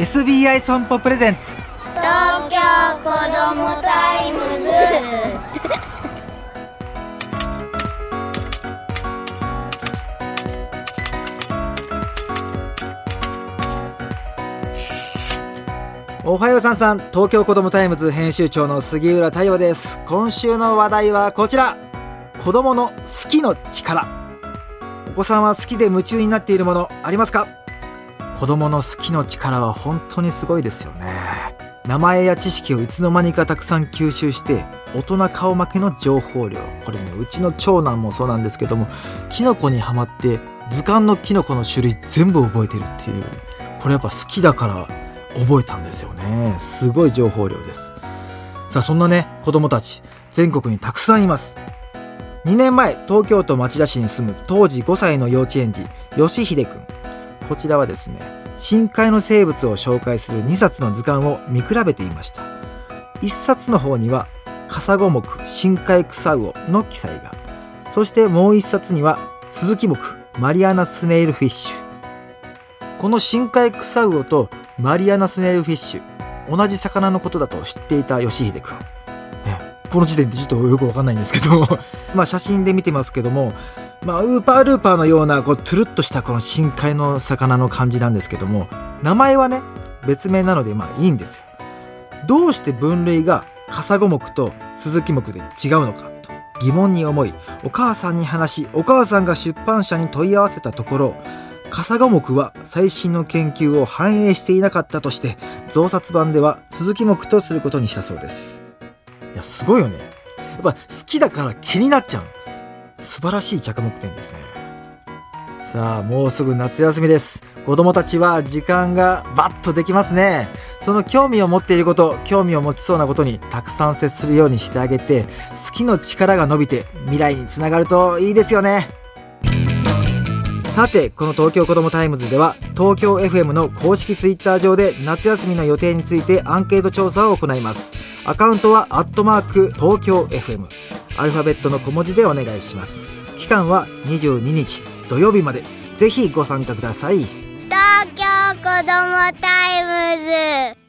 SBI 損保 presents。東京子どもタイムズ。おはようさんさん。東京子どもタイムズ編集長の杉浦太陽です。今週の話題はこちら。子供の好きの力。お子さんは好きで夢中になっているものありますか？子供の好きの力は本当にすごいですよね。名前や知識をいつの間にかたくさん吸収して大人顔負けの情報量。これねうちの長男もそうなんですけどもキノコにはまって図鑑のキノコの種類全部覚えてるっていう。これやっぱ好きだから覚えたんですよね。すごい情報量です。さあそんなね子供たち全国にたくさんいます。2年前東京都町田市に住む当時5歳の幼稚園児吉秀くんこちらはですね深海の生物を紹介する2冊の図鑑を見比べていました。1冊の方にはカサゴ目深海草魚の記載が。そしてもう1冊にはスズキ目マリアナスネイルフィッシュ。この深海草魚とマリアナスネイルフィッシュ同じ魚のことだと知っていた吉秀くん、ね、この時点でちょっとよくわかんないんですけど。まあ写真で見てますけどもまあ、ウーパールーパーのようなこうトゥルッとしたこの深海の魚の感じなんですけども名前はね別名なのでまあいいんですよ。どうして分類がカサゴ目とスズキ目で違うのかと疑問に思いお母さんに話しお母さんが出版社に問い合わせたところカサゴ目は最新の研究を反映していなかったとして増刷版ではスズキ目とすることにしたそうです。いやすごいよね。やっぱ好きだから気になっちゃう。素晴らしい着目点ですね。さあもうすぐ夏休みです。子供たちは時間がバッとできますね。その興味を持っていること興味を持ちそうなことにたくさん接するようにしてあげて好きの力が伸びて未来につながるといいですよね。さてこの東京子どもタイムズでは東京 FM の公式ツイッター上で夏休みの予定についてアンケート調査を行います。アカウントはアットマーク東京 FM アルファベットの小文字でお願いします。期間は22日土曜日まで。ぜひご参加ください。東京こどもタイムズ。